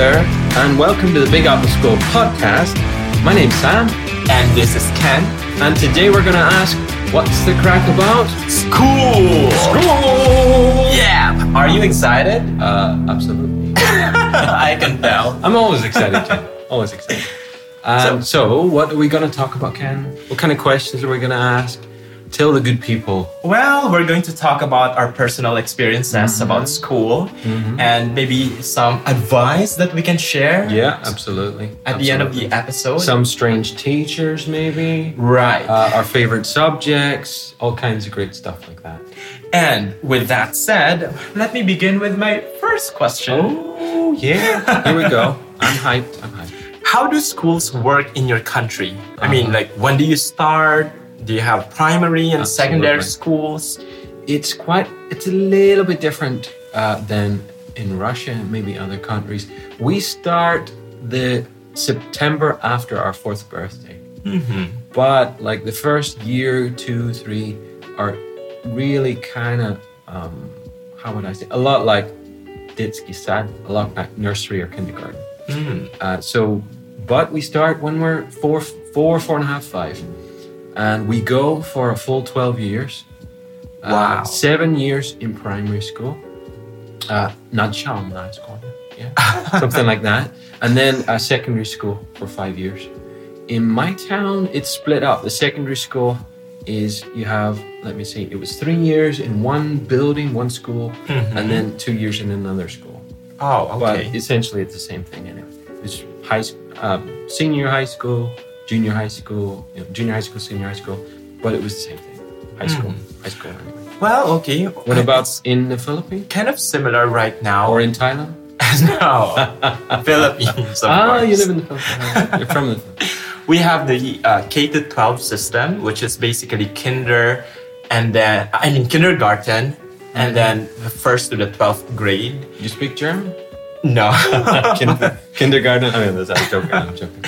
there, and welcome to the Big Apple School podcast. My name's Sam, And this is Ken. and today we're going to ask what's the crack about? School! School! Yeah! Are you excited? Uh, absolutely. I can tell. I'm always excited, Ken. Always excited. Um, so, what are we going to talk about, Ken? What kind of questions are we going to ask? Tell the good people. Well, we're going to talk about our personal experiences about school and maybe some advice that we can share Yeah, absolutely. at the end of the episode. Some strange teachers, maybe. right. Uh, our favorite subjects, all kinds of great stuff like that. and with that said, let me begin with my first question. Oh, yeah. Here we go. I'm hyped. I'm hyped. How do schools work in your country? I mean, Uh-huh. like, when do you start? do you have primary and Absolutely. secondary schools? It's quite, it's a little bit different uh, than in Russia and maybe other countries. We start the September after our fourth birthday. Mm-hmm. But like the first year, two, three are really kind of, um, how would I say, a lot like detsky sad a lot like nursery or kindergarten. Mm. Uh, so, but we start when we're four, four, four and a half, five and we go for a full twelve years. Uh, Wow. seven years in primary school. Uh, not high school, yeah, something like that, and then a secondary school for five years. In my town, it's split up. The secondary school is you have, let me see, it was three years in one building, one school, and then two years in another school. Oh, But okay. essentially, it's the same thing anyway. It's high, um, senior high school, junior high school, you know, junior high school, senior high school, but it was the same thing. High school, high school. Anyway. Well, okay. What about in the Philippines kind of similar right now? or in Thailand? no, Philippines. Ah, you live in the Philippines. You're from the Philippines. We have the uh, K to 12 system, which is basically kinder, and then I mean kindergarten, and then the first to the 12th grade. You speak German? No, Kinder- kindergarten? I mean, that's I'm joking. I'm joking.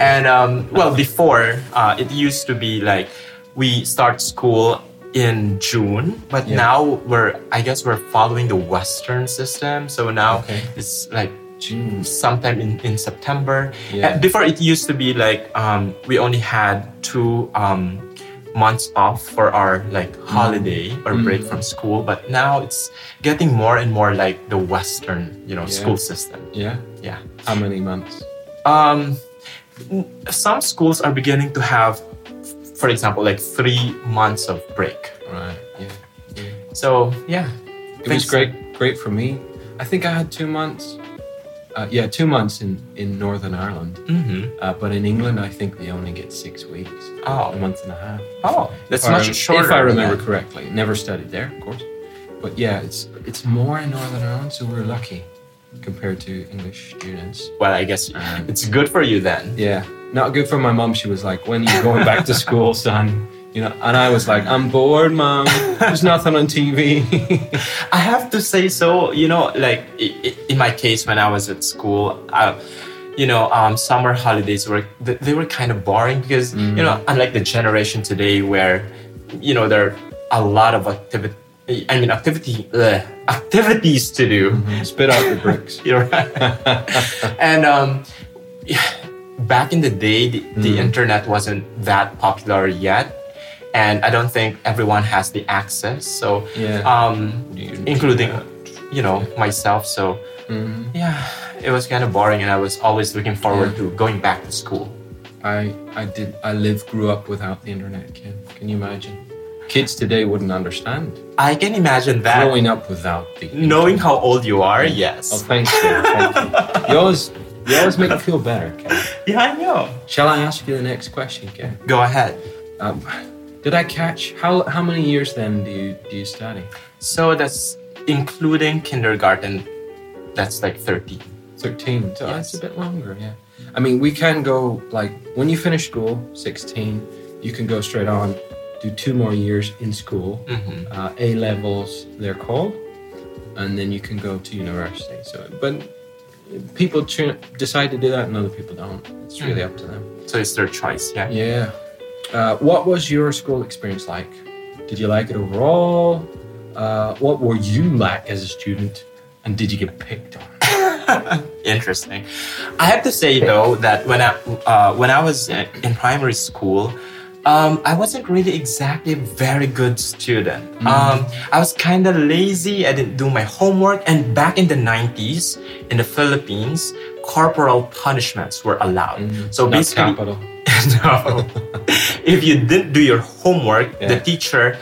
And um, well, before uh, it used to be like we start school in June, but Yeah. now we're I guess we're following the Western system. So now Okay. it's like June. sometime in, in September. Yeah. Before it used to be like um, we only had two um, months off for our like holiday or break Mm. from school, but now it's getting more and more like the Western, you know, Yeah. school system. Yeah. Yeah. How many months? Um, some schools are beginning to have, for example, like three months of break. Right. Yeah. yeah. So yeah, It was great. Great for me. I think I had two months. Uh, yeah, two months in in Northern Ireland. hmm Uh, but in England, I think they only get six weeks. Oh. A month and a half. Oh, that's If much rem- shorter. If I remember correctly. Never studied there, of course. But yeah, it's it's more in Northern Ireland, so we're lucky compared to English students. Well, I guess Um, it's good for you then. Yeah, not good for my mom. She was like, "When are you going back to school, son?" You know, and I was like, "I'm bored, mom. There's nothing on TV." I have to say so. You know, like in my case, when I was at school, I, you know, um, summer holidays were they were kind of boring because you know, unlike the generation today, where you know there are a lot of activity. I mean, activity uh, activities to do. Spit out the bricks. You're right. and um, back in the day, the, the internet wasn't that popular yet. And I don't think everyone has the access. So, Yeah. um, including, you know, myself. So, Mhm. yeah, it was kind of boring. And I was always looking forward to going back to school. I I did I lived grew up without the internet. Can Can you imagine? Kids today wouldn't understand I can imagine that. growing up without the Knowing how old you are, Oh, yes. thank you. Thank you. You always you always make me feel better. Ken. Yeah, I know. Shall I ask you the next question, Ken? Go ahead. Um, did I catch how how many years then do you do you study? So that's including kindergarten. That's like thirteen. 13. So Yes. that's a bit longer, yeah. I mean, we can go like when you finish school, 16, you can go straight on, do two more years in school, Mhm. uh, A levels, they're called, and then you can go to university. So, but people ch- decide to do that, and other people don't. It's really up to them. So it's their choice, yeah? Yeah. Uh, what was your school experience like? Did you like it overall? Uh, what were you like as a student? And did you get picked on? Interesting. I have to say though that when I uh, when I was in primary school, um, I wasn't really exactly a very good student. Mm. Um, I was kind of lazy. I didn't do my homework. And back in the 90s, in the Philippines, corporal punishments were allowed. So Mm. Not basically, no. if you didn't do your homework, the teacher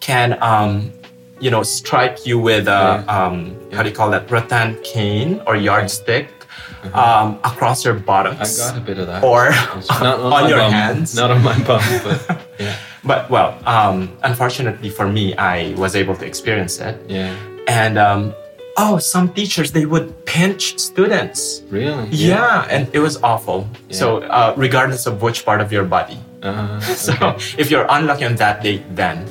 can, um, you know, strike you with a, um, how do you call that, rattan cane or yardstick um, across your. Uh-huh. I got a bit of that. Or not on my your bum. hands. Not on my bum, but yeah. But well, um, unfortunately for me, I was able to experience it. Yeah. And um, oh, some teachers they would pinch students. Really? Yeah, and it was awful. So uh, regardless of which part of your body. Uh, So okay. if you're unlucky on that day, then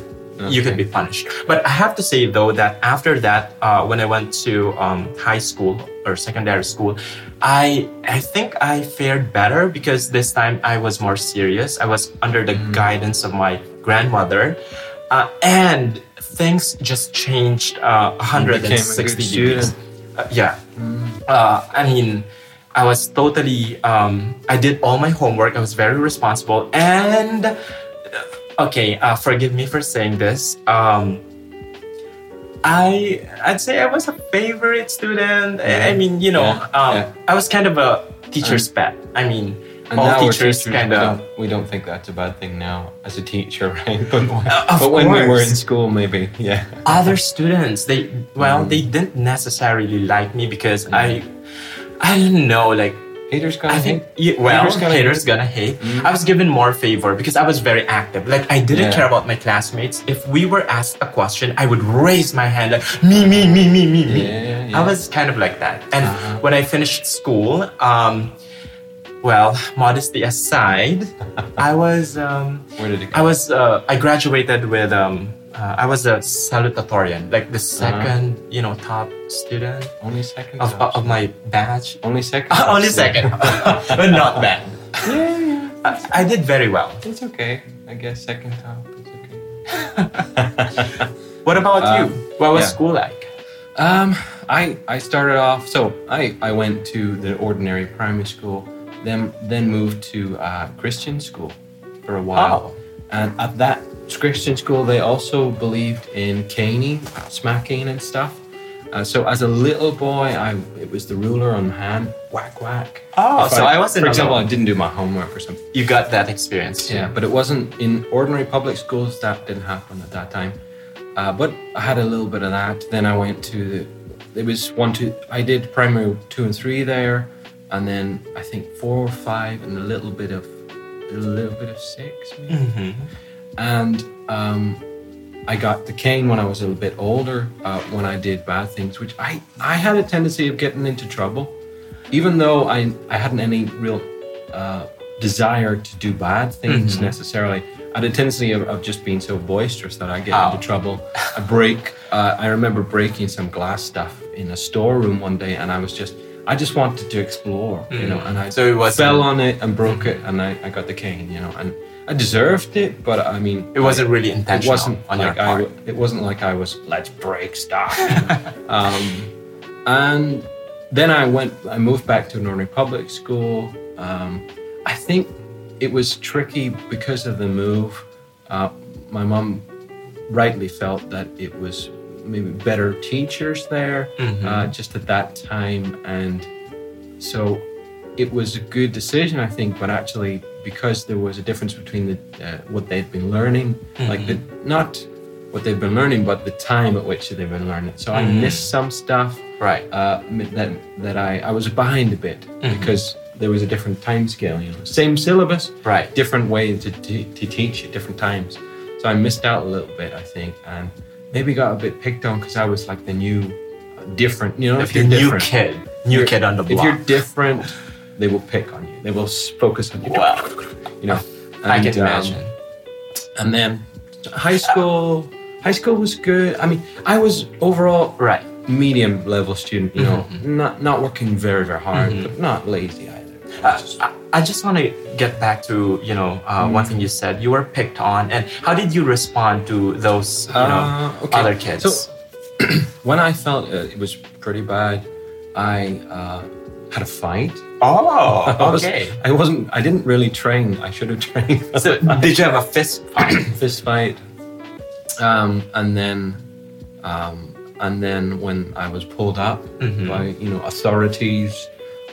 you could be punished. But I have to say though that after that, uh, when I went to um, high school or secondary school, I I think I fared better because this time I was more serious. I was under the guidance of my grandmother, uh, and things just changed uh, 160 became a good degrees. Uh, yeah. Uh, I mean, I was totally. Um, I did all my homework. I was very responsible, and okay, uh, forgive me for saying this. Um, I I'd say I was a favorite student. I- I mean, you know, Yeah, um, yeah. I was kind of a teacher's pet. I mean, all teachers, teachers, kind we of. don't, we don't think that's a bad thing now as a teacher, right? But, when- Uh, but when we were in school, maybe, yeah. other students they well Mm. they didn't necessarily like me because i i don't know like Haters gonna I think hate. yeah, well, Haters gonna haters gonna hate. I was given more favor because I was very active. Like I didn't Yeah. care about my classmates. If we were asked a question, I would raise my hand like me, me, me, me, me, me. Yeah, yeah. I was kind of like that. And Uh-huh. when I finished school, um, well, modesty aside, I was um, Where did it I was uh, I graduated with um, uh, I was a salutatorian, like the Uh-huh. 2nd you know, top student Only second. of, tops. of my batch. Only second. Only second, but not bad. Yeah, yeah. I, I did very well. It's okay. I guess second top. It's okay. What about Um, you? What was yeah. school like? Um, I I started off. So I I went to the ordinary primary school, then then moved to uh, Christian school for a while. Oh. And at that Christian school, they also believed in caning, smacking, and stuff. Uh, so as a little boy, I it was the ruler on hand, whack whack. Oh, If so I wasn't For example. I didn't do my homework or something. You got that experience. Yeah, but it wasn't in ordinary public schools. That didn't happen at that time. Uh, but I had a little bit of that. Then I went to the. It was one, two. I did primary two and three there, and then I think four or five, and a little bit of, a little bit of six, maybe. And um, I got the cane when I was a little bit older. Uh, when I did bad things, which I I had a tendency of getting into trouble, even though I I hadn't any real uh, desire to do bad things Mhm. necessarily. I had a tendency of, of just being so boisterous that I get Oh. into trouble. I break. Uh, I remember breaking some glass stuff in a storeroom one day, and I was just. I just wanted to explore, you know, Mm. and I So it fell on it and broke it, and I, I got the cane, you know, and I deserved it, but I mean, It wasn't really it intentional wasn't on like I it wasn't like I was let's break stuff. um, and then I went. I moved back to Northern Public School. Um, I think it was tricky because of the move. Uh, my mom rightly felt that it was maybe better teachers there Mhm. uh, just at that time, and so it was a good decision, I think. But actually, because there was a difference between the uh, what they'd been learning, like the not what they've been learning, but the time at which they've been learning. So I Mhm. missed some stuff right. uh, that that I, I was behind a bit Mhm. because there was a different time scale. You know, same syllabus, Right. different way to, to, to teach at different times. So I missed out a little bit, I think, and maybe got a bit picked on because I was like the new, uh, different. You know, If if you're you're new different, kid, new kid on the block. if you're different, they will pick on you. They will focus on you. Wow. You know, I And, can um, imagine. and then high school, high school was good. I mean, I was overall right. medium level student. You know, Mm-hmm. not not working very very hard, but not lazy either. I, I just want to get back to you know uh, Mm. one thing you said. You were picked on, and how did you respond to those you know Uh, okay. other kids? So when I felt uh, it was pretty bad, I uh, had a fight. Oh, I was- okay. I wasn't. I didn't really train. I should have trained. So did you have a fist fight? fist fight, um, and then, um, and then when I was pulled up Mhm. by you know authorities,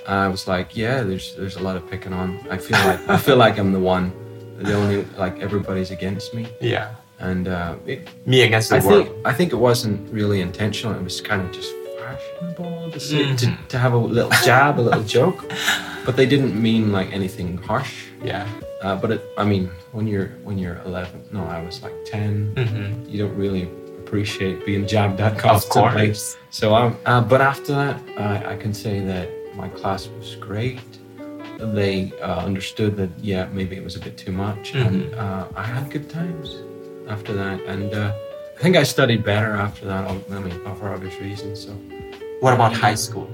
I was like, yeah, there's there's a lot of picking on. I feel like I feel like I'm the one, the only like everybody's against me, yeah. and uh, it, Me against the I world. think I think it wasn't really intentional. It was kind of just fashionable to, say, to, Mhm. to have a little jab, a little joke, but they didn't mean like anything harsh. yeah. Uh, but it, I mean, when you're when you're 11, no, I was like 10. hmm You don't really appreciate being jabbed at Of constantly. course. So, um, uh, but after that, I, I can say that my class was great. They uh, understood that, yeah, maybe it was a bit too much, and uh, I had good times after that. And uh, I think I studied better after that. I mean, for obvious reasons. So, What about high school?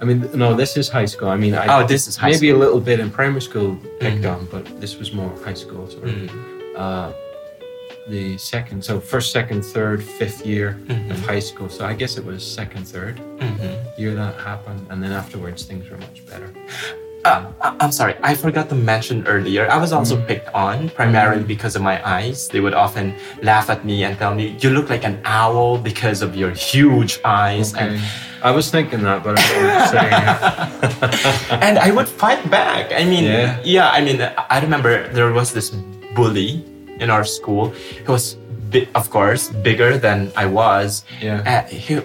I mean, no, this is high school. I mean, I, Oh, this is high maybe school. a little bit in primary school picked Mhm. on, but this was more high school sort of. Mhm. Uh, the second, so first, second, third, fifth year of Mhm. high school. So I guess it was second, third Mhm. year that happened, and then afterwards things were much better. Uh, I- I'm sorry, I forgot to mention earlier. I was also Mm. picked on primarily because of my eyes. They would often laugh at me and tell me, "You look like an owl because of your huge eyes." Okay. And I was thinking that, but I wasn't saying it. and I would fight back. I mean, Yeah. I mean, I remember there was this bully in our school. He was, bi- of course, bigger than I was. Yeah. Uh, he,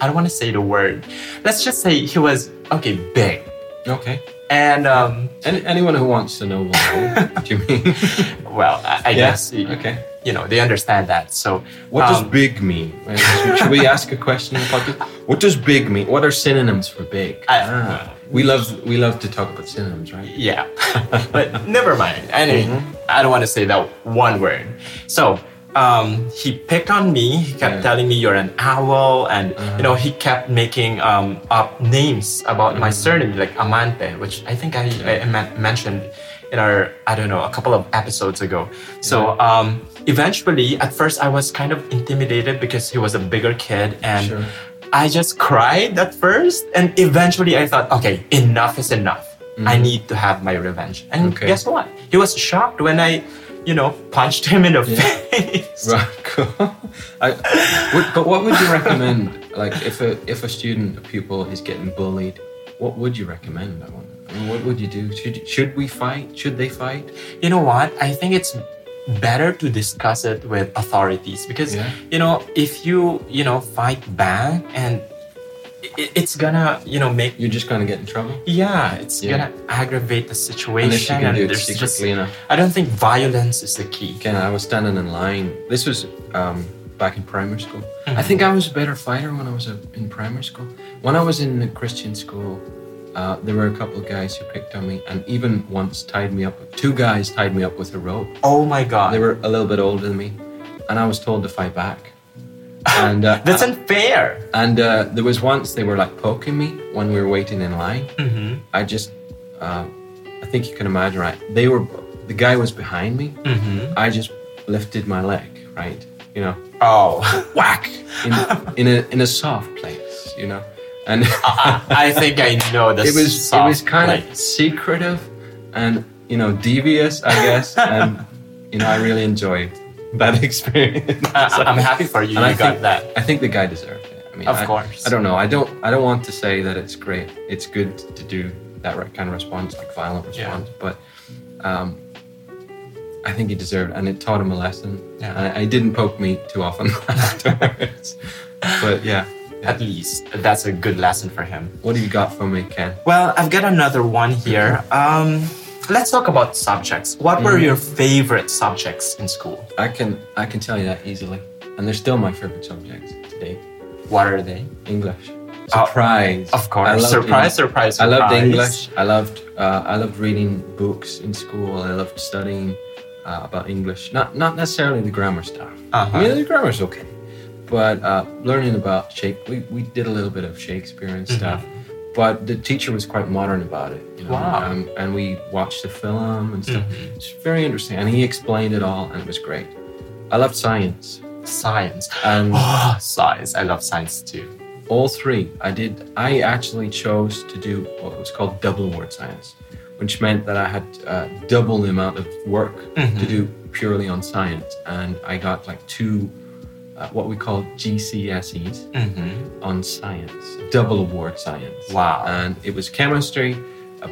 I don't want to say the word. Let's just say he was okay, big, Okay. and um, Any, anyone who wants to know will know what you mean. well, I, I Yeah, guess y- okay. you know they understand that. So What does um, big mean? Should, should we ask a question in the podcast? What does big mean? What are synonyms for big? I- ah, we love we love to talk about synonyms, right? Yeah, but never mind. Anyway, Mhm. I don't want to say that one word. So um, he picked on me. He kept Yeah. telling me you're an owl, and Uh-huh. you know he kept making um, up names about my Mhm. surname, like Amante, which I think I, I men- mentioned in our I don't know a couple of episodes ago. So um, eventually, at first, I was kind of intimidated because he was a bigger kid, and Sure. I just cried at first, and eventually I thought, okay, enough is enough. I Mhm. need to have my revenge. And Okay. guess what? He was shocked when I, you know, punched him in the Yeah. face. Right. Cool. I, would, but what would you recommend? Like, if a if a student, a pupil, is getting bullied, what would you recommend? I wonder. I mean, what would you do? Should should we fight? Should they fight? You know what? I think it's better to discuss it with authorities because Yeah. you know if you you know fight back and it, it's gonna you know make You're just gonna get in trouble. yeah it's Yeah. gonna aggravate the situation Unless you can do it there's just secretly enough. I don't think violence is the key. Again, I was standing in line. This was um, back in primary school. I Mhm. think I was a better fighter when I was in primary school. When I was in the Christian school, uh, there were a couple of guys who picked on me, and even once tied me up. Two guys tied me up with a rope. Oh my god. They were a little bit older than me, and I was told to fight back. And uh, That's unfair. and uh, there was once they were like poking me when we were waiting in line. Mm-hmm. I just, uh, I think you can imagine, right? They were, the guy was behind me. Mm-hmm. I just lifted my leg, right? You know, Oh. whack in, in a in a soft place, you know, and I, I think I know the it was it was kind of secretive and you know devious, I guess, and you know I really enjoyed that experience. I, I'm happy for you. And you I got think, that. I think the guy deserved it. I mean, Of I, course. I don't know. I don't. I don't want to say that it's great. It's good to do that kind of response, like violent response, Yeah. But um, I think he deserved, it, and it taught him a lesson. Yeah. And I, I didn't poke me too often afterwards. but yeah, At least that's a good lesson for him. what do you got for me, Ken? Well, I've got another one here. Um, let's talk about subjects. What were Mhm. your favorite subjects in school? I can I can tell you that easily, and they're still my favorite subjects today. What are they? English. Oh, Surprise. Of course. I surprise, surprise, surprise. I loved English. I loved uh, I loved reading books in school. I loved studying uh, about English. Not not necessarily the grammar stuff. Uh-huh. I mean, the grammar's okay, but uh, learning about Shake, we, we did a little bit of Shakespeare and stuff. But the teacher was quite modern about it. You know? Wow. Um, and we watched the film and stuff. Mhm. It's very interesting, and he explained it all, and it was great. I loved science, Science. and Oh, science. I love science too. all three. I did. I actually chose to do what was called double award science, which meant that I had uh, double the amount of work to do purely on science, and I got like two, uh, what we call GCSEs Mm-hmm. on science, double award science. Wow. And it was chemistry,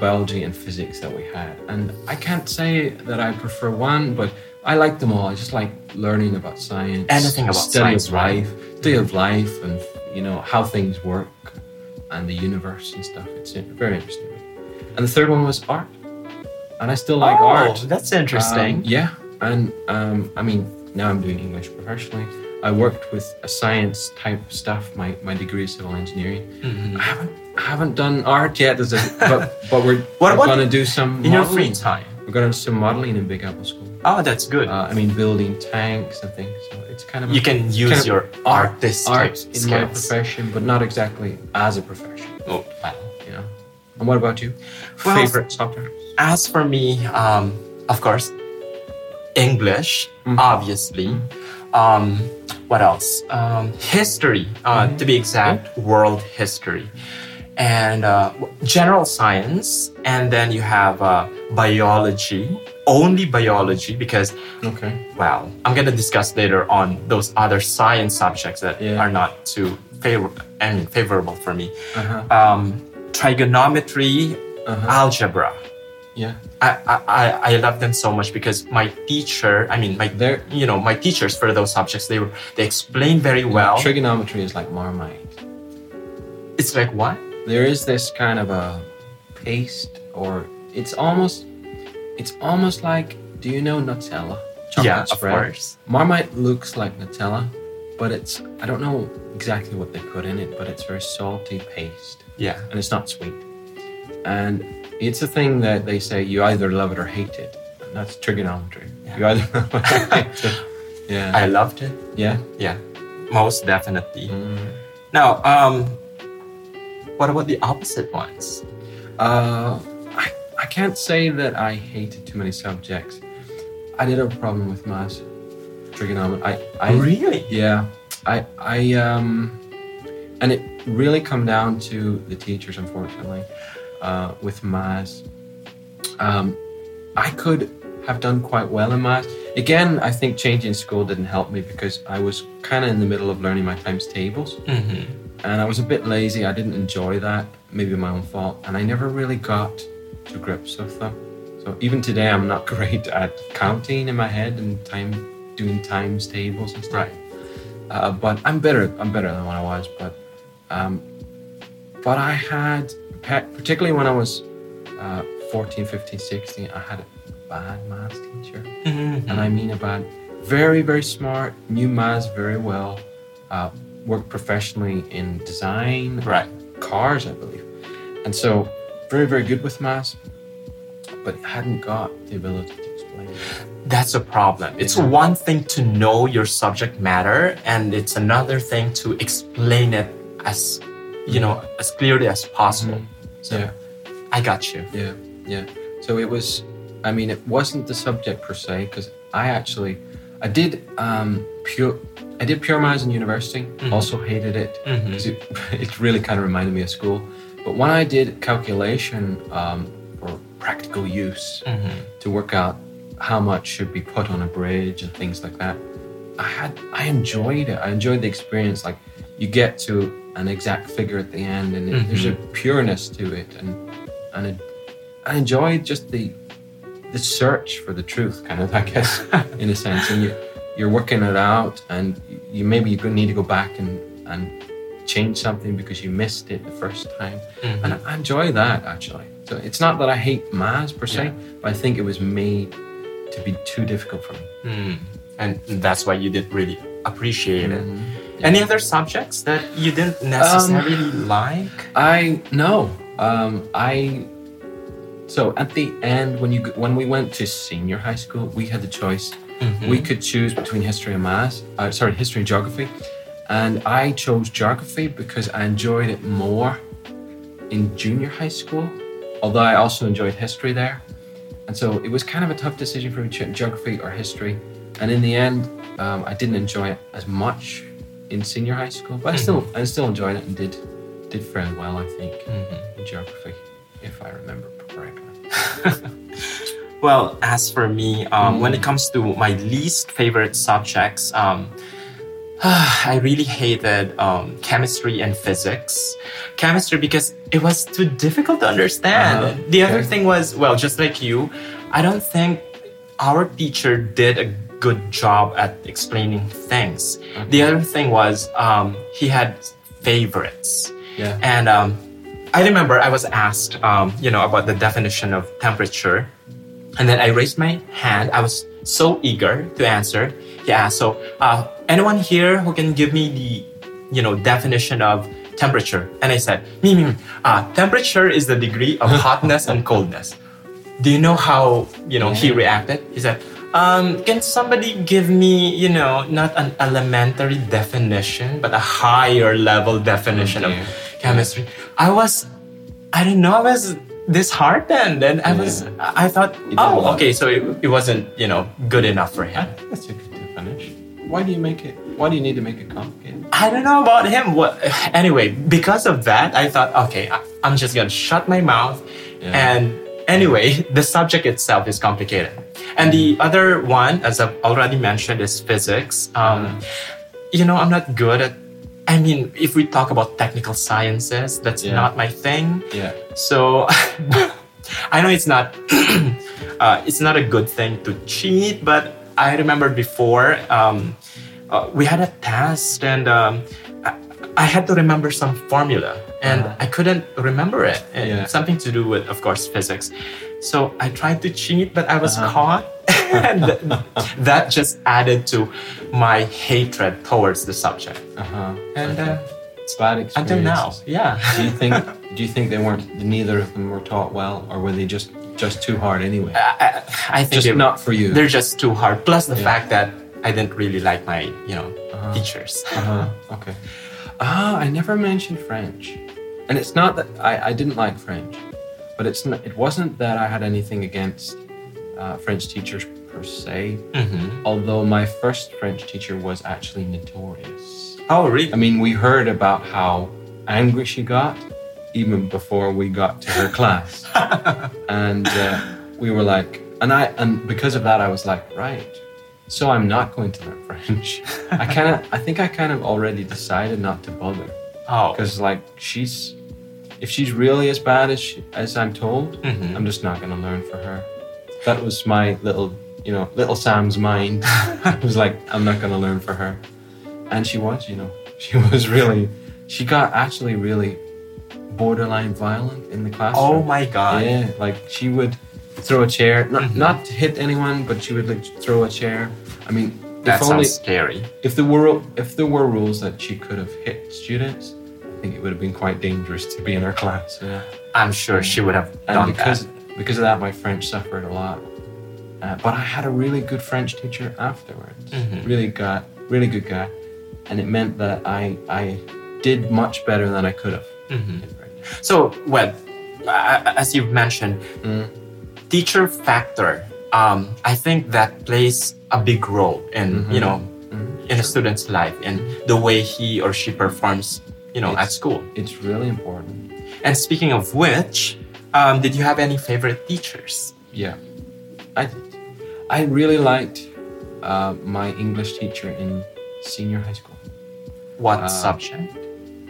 biology, and physics that we had. And I can't say that I prefer one, but I like them all. I just like learning about science, Anything about study science, of right? life, study of life, and you know how things work and the universe and stuff. It's very interesting. And the third one was art, and I still like oh, art. That's interesting. Um, yeah, and um, I mean, now I'm doing English professionally. I worked with a science type stuff. My my degree is civil engineering. Mhm. I haven't I haven't done art yet, a- but but we're, What we're gonna do some In your modeling. free time. We're gonna do some modeling in Big Apple School. Oh, that's good. Uh, I mean, building tanks and things. So it's kind of you can use kind of your artistic art in my profession, but not exactly as a profession. Oh. You know. And what about you? Well, Favorite subject? As for me, um, of course, English, Mhm. obviously. Um, what else? Um, history, uh, Mhm. to be exact, world history. And uh, general science. And then you have uh, biology, only biology, because, Okay. well, I'm going to discuss later on those other science subjects that Yeah. are not too favor- I mean, favorable for me. Uh huh. Um, trigonometry, Uh huh. algebra. Yeah. I, I, I- love them so much because my teacher, I mean, my There. you know, my teachers for those subjects, they were they explain very well. Trigonometry is like Marmite. It's like what? there is this kind of a paste or it's almost it's almost like do you know nutella chocolate yeah, of course. marmite looks like nutella but it's i don't know exactly what they put in it but it's very salty paste Yeah. and it's not sweet and it's a thing that they say you either love it or hate it and that's trigonometry Yeah. you either love it or hate it yeah I loved it. yeah Yeah, most definitely. Mm. Now, um, what about the opposite ones? Uh, I, I can't say that I hated too many subjects. I did have a problem with math, trigonometry. I, I really? yeah, I, I, um, and it really come down to the teachers, unfortunately, uh, with maths. Um, I could have done quite well in maths. Again, I think changing school didn't help me because I was kind of in the middle of learning my times tables Mm-hmm. and I was a bit lazy. I didn't enjoy that, maybe my own fault, and I never really got to grips with them. So even today, I'm not great at counting in my head and time doing times tables and stuff. Right. Uh, but I'm better. I'm better than what I was. But um, but I had, particularly when I was uh, 14, 15, 16, I had a bad maths teacher Mm-hmm. and I mean a bad, very, very smart, knew maths very well, uh, worked professionally in design, right. cars, I believe. And so, very, very good with maths, but hadn't got the ability to explain it. That's a problem. It's Yeah. one thing to know your subject matter, and it's another thing to explain it as you know as clearly as possible. So Yeah, I got you. yeah, yeah. So it was, I mean, it wasn't the subject per se, because I actually, I did um, pure, I did pure maths in university, Mhm. also hated it. Mhm. 'cause it, it really kind of reminded me of school. But when I did calculation um, for practical use Mhm. to work out how much should be put on a bridge and things like that, I had I enjoyed it. I enjoyed the experience. Like you get to an exact figure at the end, and it, there's a pureness to it, and and it, I enjoyed just the the search for the truth, kind of I guess, in a sense. And you you're working it out, and you maybe you need to go back and and change something because you missed it the first time. Mhm. And I enjoy that actually. So it's not that I hate maths per se, Yeah. but I think it was made to be too difficult for me. Mm. And that's why you didn't really appreciate it. Any other subjects that you didn't necessarily like? I no. Um, I so at the end when you when we went to senior high school, we had the choice. Mhm. We could choose between history and maths. Uh, sorry, history and geography, and I chose geography because I enjoyed it more in junior high school. Although I also enjoyed history there, and so it was kind of a tough decision for me: geography or history. And in the end, um, I didn't enjoy it as much in senior high school, but I still I still enjoyed it and did did fairly well, I think, in geography, if I remember correctly. Well, as for me, um, when it comes to my least favorite subjects, um, I really hated um, chemistry and physics. Chemistry because it was too difficult to understand. Uh-huh. The other thing was, well, just like you, I don't think our teacher did a good job at explaining things. The other thing was um, he had favorites. Yeah. And um, I remember I was asked, um, you know, about the definition of temperature. And then I raised my hand. I was so eager to answer. Yeah. So, uh, anyone here who can give me the, you know, definition of temperature? And I said, me, me, me. Uh, temperature is the degree of hotness and coldness. Do you know how, you know, he reacted? He said, um, can somebody give me, you know, not an elementary definition, but a higher level definition of chemistry? I was, I don't know, I was disheartened and I was, I thought, oh, okay, so it, it wasn't, you know, good enough for him. That's a good definition. Why do you make it? Why do you need to make it complicated? I don't know about him. What? Anyway, because of that, I thought, okay, I, I'm just gonna shut my mouth. Yeah. And anyway, the subject itself is complicated. And the other one, as I've already mentioned, is physics. Um, You know, I'm not good at. I mean, if we talk about technical sciences, that's Yeah. not my thing. Yeah. So I know it's not uh, it's not a good thing to cheat, but I remember before um, uh, we had a test and um, I, I had to remember some formula and Uh-huh. I couldn't remember it. And Yeah. Something to do with, of course, physics. So I tried to cheat, but I was Uh-huh. caught. and that just added to my hatred towards the subject. Uh huh. And uh, It's bad experience. until now, yeah. Do you think? do you think they weren't? Neither of them were taught well, or were they just just too hard anyway? I, I think just they- not for you. they're just too hard. Plus the Yeah. fact that I didn't really like my, you know, teachers. Uh-huh. Okay. Ah, I never mentioned French, and it's not that I, I didn't like French, but it's not, it wasn't that I had anything against uh, French teachers per se. Mhm. Although my first French teacher was actually notorious. Oh, really? I mean, we heard about how angry she got even before we got to her class, and uh, we were like, and I, and because of that, I was like, right. So I'm not going to learn French. I kind of, I think I kind of already decided not to bother oh, because, like, she's, if she's really as bad as she, as I'm told, Mhm. I'm just not going to learn for her. That was my little, you know, little Sam's mind. it was like, I'm not going to learn for her. And she was, you know, she was really, she got actually really borderline violent in the classroom. oh my God. Yeah, like she would throw a chair, not, Mhm. not hit anyone, but she would like throw a chair. I mean, That if only sounds scary. if there were if there were rules that she could have hit students, I think it would have been quite dangerous to be in her class. Yeah. I'm sure she would have And done because that. because of that, my French suffered a lot. Uh, but I had a really good French teacher afterwards. Mhm. Really got really good guy, and it meant that I I did much better than I could have. Mhm. So, well, uh, as you've mentioned, Mm. teacher factor. Um, I think that plays a big role in you know Mhm. in a student's life and the way he or she performs, you know, at school. It's really important. And speaking of which, um, did you have any favorite teachers? Yeah, I did. I really liked uh, my English teacher in senior high school. What Uh, subject?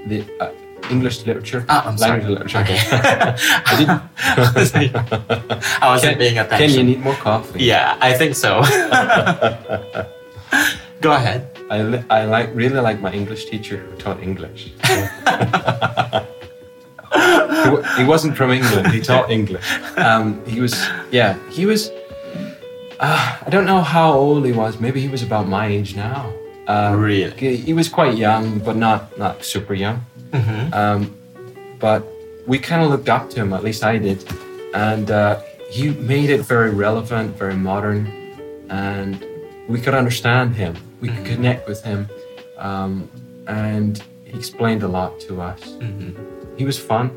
The uh, English literature. Ah, I'm sorry. language literature. Okay. I didn't. I wasn't Ken- paying Ken, attention. you need more coffee. yeah, I think so. Go ahead. I, li- I like really like my English teacher who taught English. he, he wasn't from England. He taught English. Um, he was yeah. He was. Uh, I don't know how old he was. Maybe he was about my age now. Um, Really? He, he was quite young, but not not super young. Mhm. Um, but we kind of looked up to him. At least I did, and uh, he made it very relevant, very modern, and we could understand him. We could connect with him, um, and he explained a lot to us. Mhm. He was fun,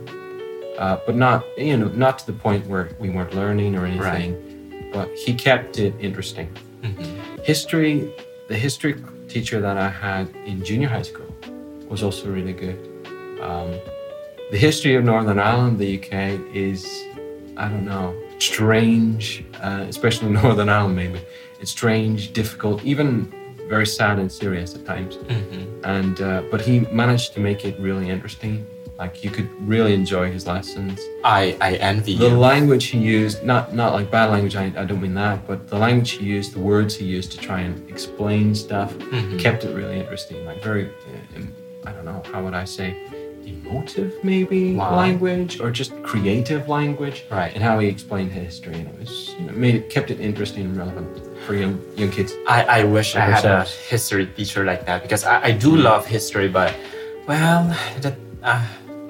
uh, but not you know not to the point where we weren't learning or anything. But he kept it interesting. Mhm. History, the history teacher that I had in junior high school was also really good. Um, the history of Northern Ireland, the UK, is I don't know strange, uh, especially Northern Ireland maybe. It's strange, difficult, even very sad and serious at times. Mm-hmm. And uh, but he managed to make it really interesting. Like you could really enjoy his lessons. I, I envy The you. language he used, not not like bad language. I, I don't mean that, but the language he used, the words he used to try and explain stuff, Mhm. kept it really interesting. Like very, uh, I don't know, how would I say, emotive maybe Wow. language or just creative language, Right. And how he explained history, and it was you know, made it kept it interesting and relevant for young young kids. I, I wish I had a history teacher like that because I, I do love history, but well, the, uh,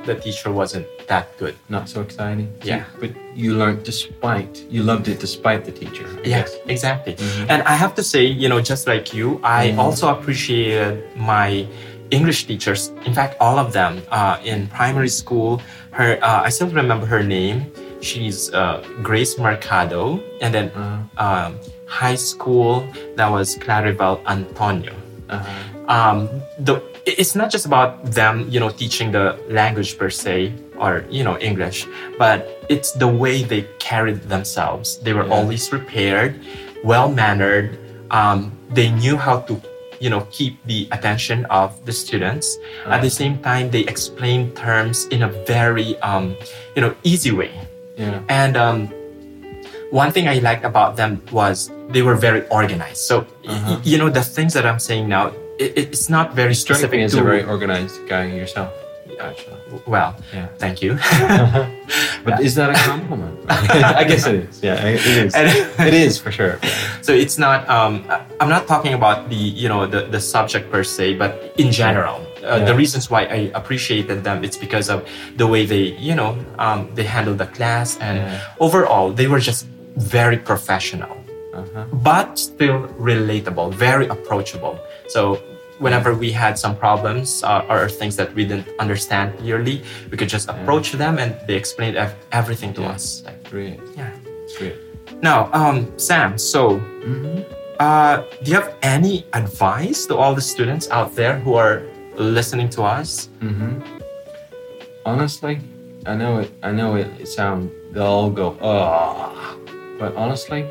the teacher wasn't that good. Not so exciting. Yeah. but you learned despite you loved it despite the teacher. Yes, Yeah, exactly. Mhm. And I have to say, you know, just like you, I Mhm. also appreciated my English teachers. In fact, all of them uh, in primary school. Her, uh, I still remember her name. She's uh, Grace Mercado, and then Uh, um, high school that was Claribel Antonio. uh, um, the it's not just about them, you know, teaching the language per se or you know English, but it's the way they carried themselves. They were Yeah. always prepared, well mannered. Um, they knew how to, you know, keep the attention of the students. At the same time, they explain terms in a very, um, you know, easy way. yeah. And um, one thing I liked about them was they were very organized. So, Uh-huh. y- you know, the things that I'm saying now, it, it's not very Strike specific me as a very organized guy yourself, actually. well, Yeah. thank you. But is that a compliment? I guess it is. Yeah, it is. And- it is for sure. so it's not. Um, I'm not talking about the you know the, the subject per se, but in general. Uh, Yeah. The reasons why I appreciated them it's because of the way they you know um, they handled the class and Yeah. overall they were just very professional. Uh-huh. but still relatable, very approachable. So whenever we had some problems uh, or things that we didn't understand clearly, we could just approach them and they explained ev- everything to Yeah. us. Like, Great. yeah. Great. Now, um, Sam. So, Mm-hmm. uh, do you have any advice to all the students out there who are listening to us? Mm-hmm. Honestly, I know it. I know it. It sound. They'll all go, oh. But honestly,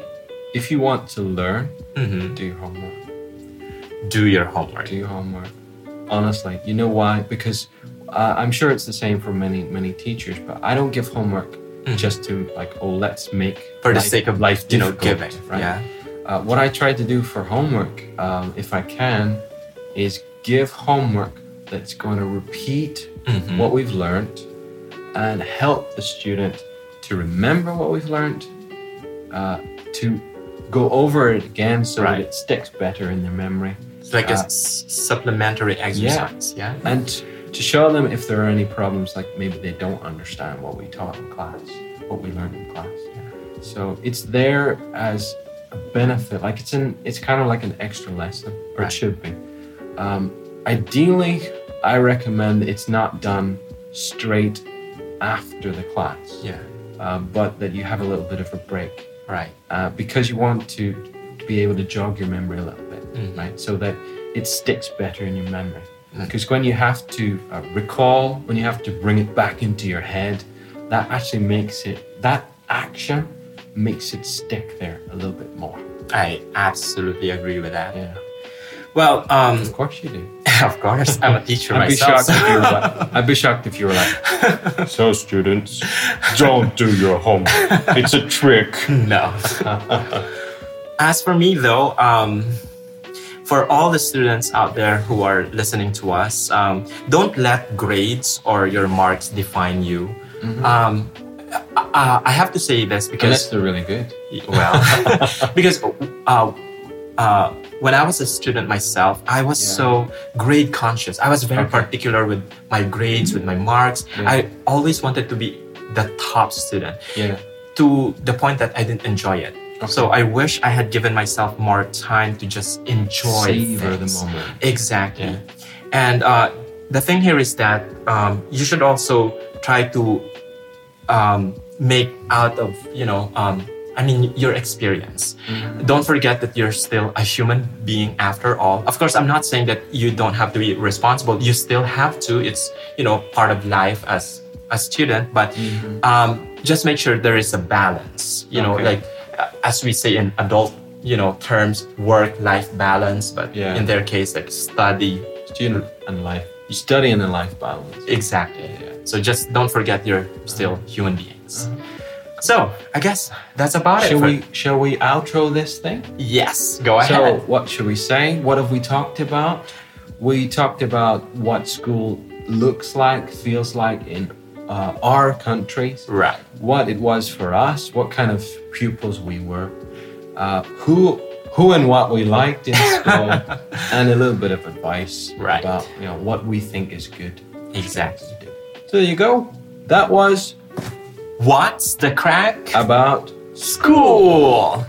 if you want to learn, hmm do your homework. Do your homework. Do your homework. Honestly, you know why? Because uh, I'm sure it's the same for many many teachers. But I don't give homework Mhm. just to like, oh, let's make For the sake of life, you know, giving. right? Yeah. Uh, what I try to do for homework, um, if I can, is give homework that's going to repeat Mhm. what we've learned and help the student to remember what we've learned, uh, to go over it again so Right. that it sticks better in their memory, It's like a Uh, s- supplementary exercise. Yeah. and to show them if there are any problems, like maybe they don't understand what we taught in class, what we learned in class. So it's there as a benefit, like it's an, it's kind of like an extra lesson, or Right. it should be. Um, ideally, I recommend it's not done straight after the class, Yeah. uh, but that you have a little bit of a break Right. uh, because you want to, to be able to jog your memory a little bit, Mhm. right? So that it sticks better in your memory. Mm. Because when you have to uh, recall, when you have to bring it back into your head, that actually makes it, that action makes it stick there a little bit more. I absolutely agree with that. Yeah. Well, um, Of course you do. of course, I'm a teacher I'd be myself. shocked if you were like, I'd be shocked if you were like, So, students, don't do your homework. It's a trick. no. As for me, though, um, for all the students out there who are listening to us, um, don't let grades or your marks define you. Um, uh, I have to say this unless because, they're really good. well, because uh, uh, when I was a student myself, I was Yeah. so grade conscious. I was very Okay. particular with my grades, with my marks. Yeah. I always wanted to be the top student Yeah. to the point that I didn't enjoy it. Okay. So I wish I had given myself more time to just enjoy Savor the moment. Exactly. Yeah. And uh, the thing here is that um, you should also try to um, make out of you know um, I mean, your experience. Don't forget that you're still a human being after all. Of course, I'm not saying that you don't have to be responsible. You still have to. It's, you know, part of life as a student, but um, just make sure there is a balance, you know, like as we say in adult, you know, terms, work-life balance, but Yeah. in their case, like study. Student and life. You study and then life balance. Exactly. So just don't forget you're still human beings. So I guess that's about it. Shall for- we shall we outro this thing? Yes, go ahead. So what should we say? What have we talked about? We talked about what school looks like, feels like in uh, our countries. right. What it was for us, what kind of pupils we were, uh, who who and what we liked in school, and a little bit of advice Right. about you know what we think is good Exactly. to do. So there you go. That was What's the crack? about School.